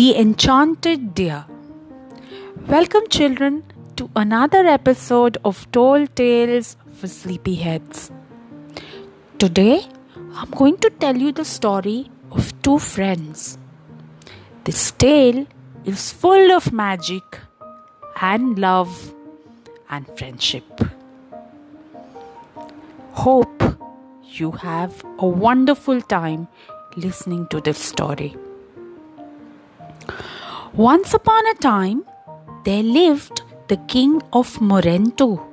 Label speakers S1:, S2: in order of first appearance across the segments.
S1: The Enchanted Deer. Welcome, children, to another episode of Tall Tales for Sleepyheads. Today, I'm going to tell you the story of two friends. This tale is full of magic and love and friendship. Hope you have a wonderful time listening to this story. Once upon a time, there lived the king of Morento,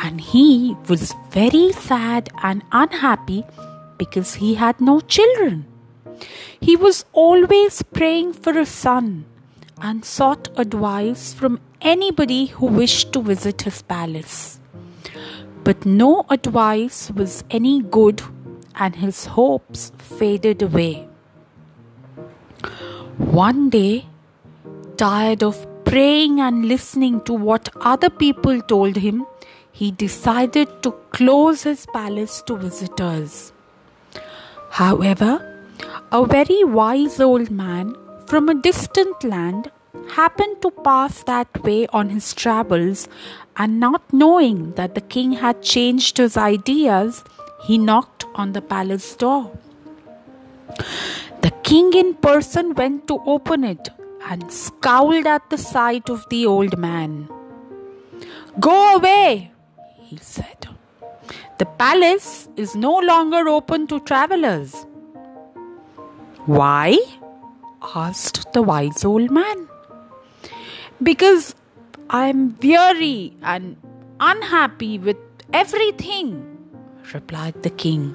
S1: and he was very sad and unhappy because he had no children. He was always praying for a son and sought advice from anybody who wished to visit his palace. But no advice was any good, and his hopes faded away. One day, tired of praying and listening to what other people told him, he decided to close his palace to visitors. However, a very wise old man from a distant land happened to pass that way on his travels, and not knowing that the king had changed his ideas, he knocked on the palace door. The king in person went to open it and scowled at the sight of the old man. Go away, he said. The palace is no longer open to travelers. Why? asked the wise old man. Because I am weary and unhappy with everything, replied the king.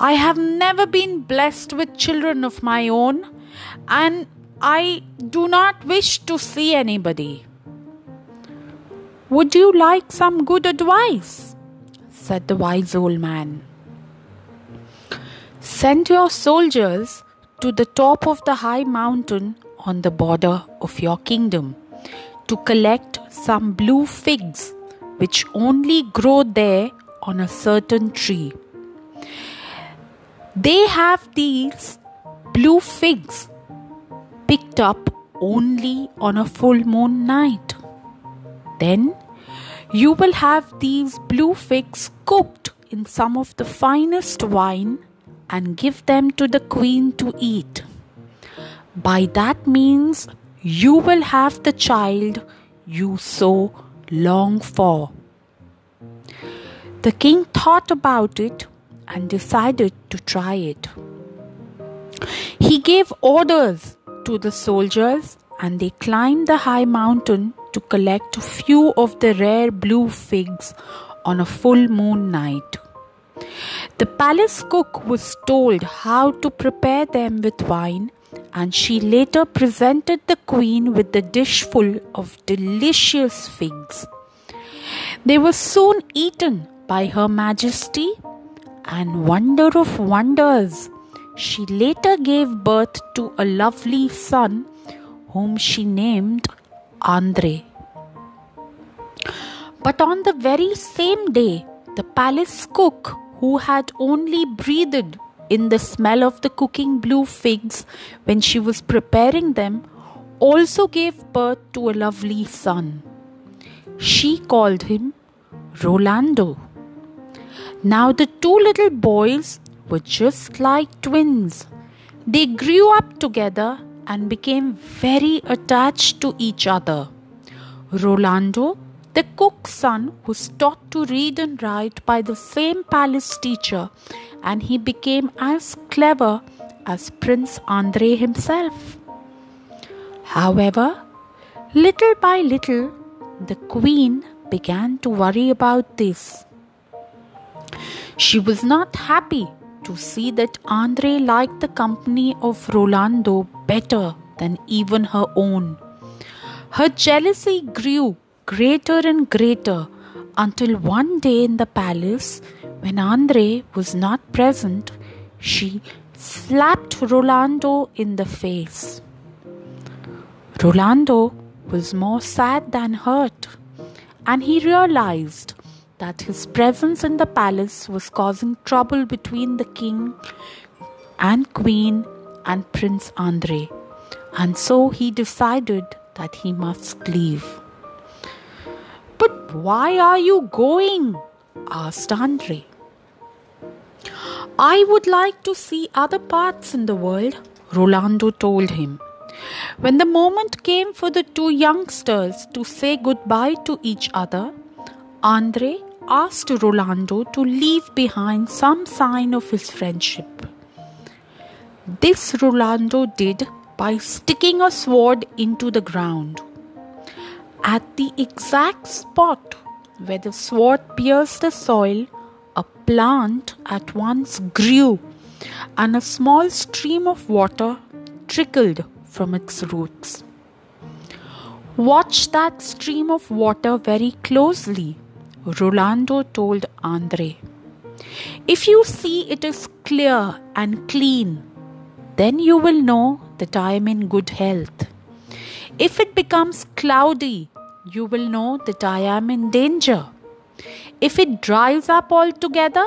S1: I have never been blessed with children of my own, and I do not wish to see anybody. Would you like some good advice? said the wise old man. Send your soldiers to the top of the high mountain on the border of your kingdom to collect some blue figs which only grow there on a certain tree. They have these blue figs picked up only on a full moon night. Then you will have these blue figs cooked in some of the finest wine and give them to the queen to eat. By that means, you will have the child you so long for. The king thought about it and decided to try it. He gave orders to the soldiers and they climbed the high mountain to collect a few of the rare blue figs on a full moon night. The palace cook was told how to prepare them with wine, and she later presented the queen with a dish full of delicious figs. They were soon eaten by Her Majesty, and wonder of wonders, she later gave birth to a lovely son whom she named Andre. But on the very same day, the palace cook, who had only breathed in the smell of the cooking blue figs when she was preparing them, also gave birth to a lovely son. She called him Rolando. Now the two little boys were just like twins. They grew up together and became very attached to each other. Rolando, the cook's son, was taught to read and write by the same palace teacher, and he became as clever as Prince Andre himself. However, little by little, the queen began to worry about this. She was not happy to see that Andre liked the company of Rolando better than even her own. Her jealousy grew greater and greater until one day in the palace, when Andre was not present, she slapped Rolando in the face. Rolando was more sad than hurt, and he realized that his presence in the palace was causing trouble between the king and queen and Prince Andre. and so he decided that he must leave. But why are you going? asked Andre. I would like to see other parts in the world, Rolando told him. When the moment came for the two youngsters to say goodbye to each other, Andre asked Rolando to leave behind some sign of his friendship. This Rolando did by sticking a sword into the ground. At the exact spot where the sword pierced the soil, a plant at once grew and a small stream of water trickled from its roots. Watch that stream of water very closely, Rolando told Andre. If you see it is clear and clean, then you will know that I am in good health. If it becomes cloudy, you will know that I am in danger. If it dries up altogether,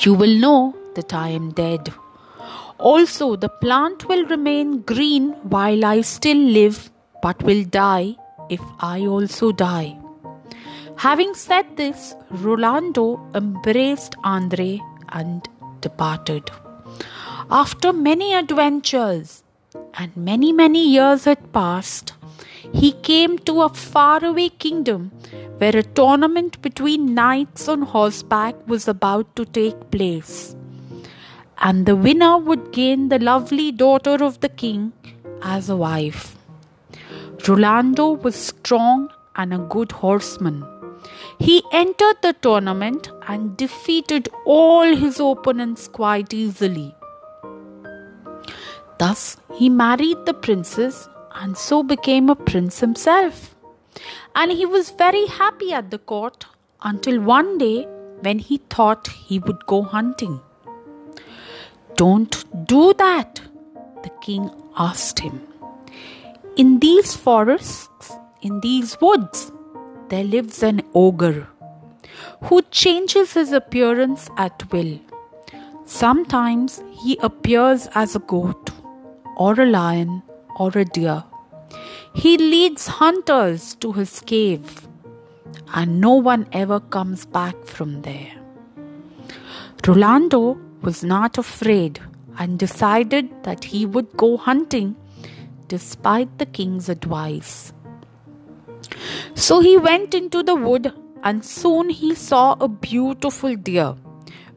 S1: you will know that I am dead. Also, the plant will remain green while I still live, but will die if I also die. Having said this, Rolando embraced Andre and departed. After many adventures, and many, many years had passed, he came to a faraway kingdom where a tournament between knights on horseback was about to take place. And the winner would gain the lovely daughter of the king as a wife. Rolando was strong and a good horseman. He entered the tournament and defeated all his opponents quite easily. Thus, he married the princess and so became a prince himself. And he was very happy at the court until one day when he thought he would go hunting. Don't do that, the king asked him. In these forests, in these woods, there lives an ogre who changes his appearance at will. Sometimes he appears as a goat, or a lion, or a deer. He leads hunters to his cave, and no one ever comes back from there. Rolando was not afraid and decided that he would go hunting despite the king's advice. So he went into the wood and soon he saw a beautiful deer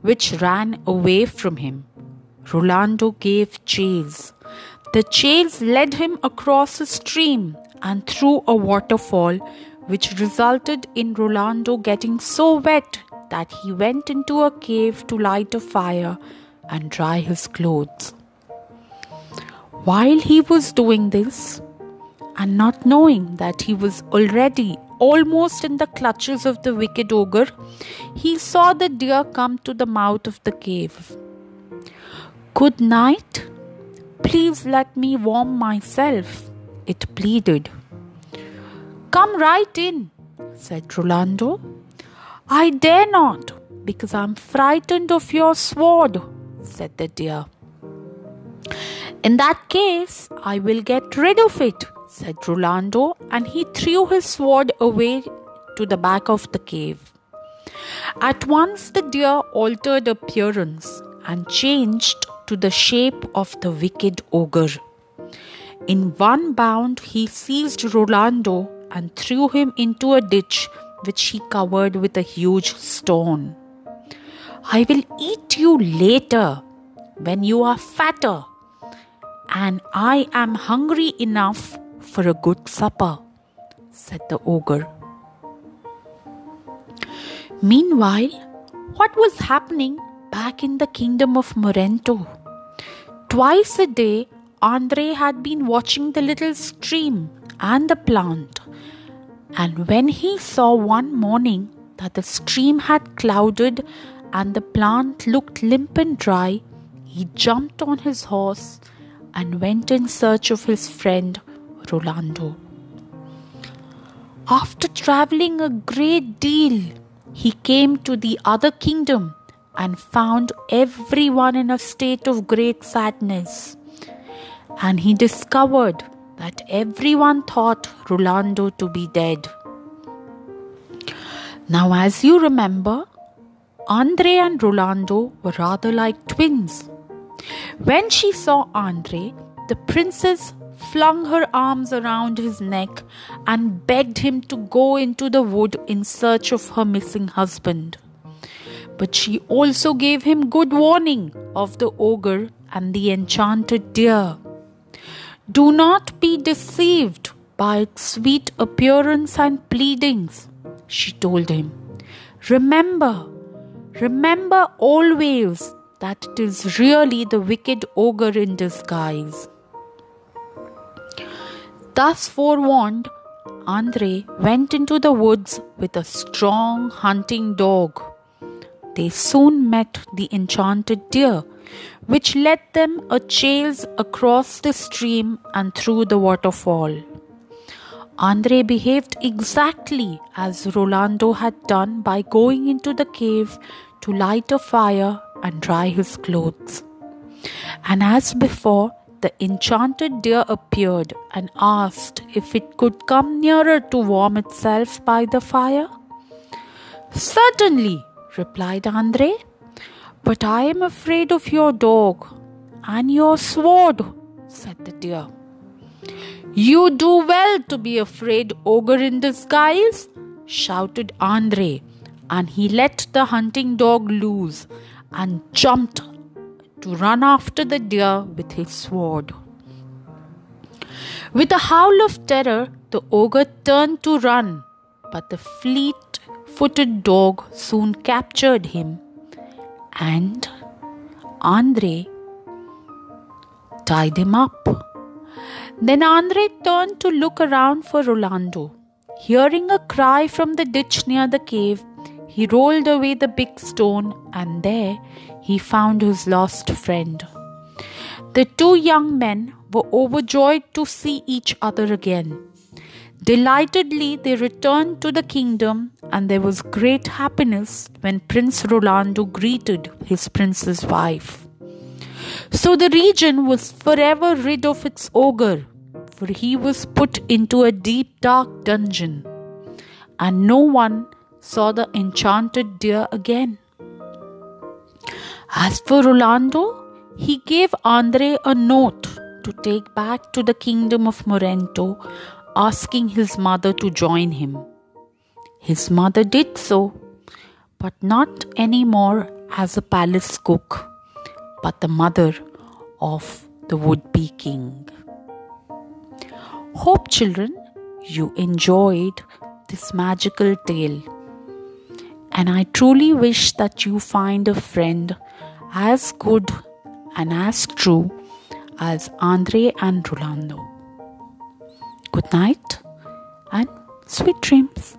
S1: which ran away from him. Rolando gave chase. The chase led him across a stream and through a waterfall, which resulted in Rolando getting so wet that he went into a cave to light a fire and dry his clothes. While he was doing this, and not knowing that he was already almost in the clutches of the wicked ogre, he saw the deer come to the mouth of the cave. Good night. Please let me warm myself, it pleaded. Come right in, said Rolando. I dare not, because I'm frightened of your sword, said the deer. In that case, I will get rid of it, said Rolando, and he threw his sword away to the back of the cave. At once the deer altered appearance and changed to the shape of the wicked ogre. In one bound, he seized Rolando and threw him into a ditch which he covered with a huge stone. I will eat you later when you are fatter, and I am hungry enough for a good supper, said the ogre. Meanwhile, what was happening back in the kingdom of Morento? Twice a day, Andre had been watching the little stream and the plant and when he saw one morning that the stream had clouded and the plant looked limp and dry, he jumped on his horse and went in search of his friend Rolando. After traveling a great deal, he came to the other kingdom and found everyone in a state of great sadness. and he discovered that everyone thought Rolando to be dead. Now, as you remember, Andre and Rolando were rather like twins. When she saw Andre, the princess flung her arms around his neck and begged him to go into the wood in search of her missing husband. But she also gave him good warning of the ogre and the enchanted deer. Do not be deceived by its sweet appearance and pleadings, she told him. Remember, remember always that it is really the wicked ogre in disguise. Thus forewarned, Andre went into the woods with a strong hunting dog. They soon met the enchanted deer, which led them a chase across the stream and through the waterfall. Andre behaved exactly as Rolando had done by going into the cave to light a fire and dry his clothes. And as before, the enchanted deer appeared and asked if it could come nearer to warm itself by the fire. Certainly, replied Andre, but I am afraid of your dog and your sword, said the deer. You do well to be afraid, ogre in disguise, shouted Andre, and he let the hunting dog loose and jumped to run after the deer with his sword. With a howl of terror, the ogre turned to run, but the fleet footed dog soon captured him, and Andre tied him up. Then Andre turned to look around for Rolando. Hearing a cry from the ditch near the cave, he rolled away the big stone, and there he found his lost friend. The two young men were overjoyed to see each other again. Delightedly, they returned to the kingdom, and there was great happiness when Prince Rolando greeted his princess wife. So the region was forever rid of its ogre, for he was put into a deep dark dungeon, and no one saw the enchanted deer again. As for Rolando, he gave Andre a note to take back to the kingdom of Morento, asking his mother to join him. His mother did so, but not any more as a palace cook, but the mother of the would be king. Hope, children, you enjoyed this magical tale. And I truly wish that you find a friend as good and as true as Andre and Rolando. Good night and sweet dreams.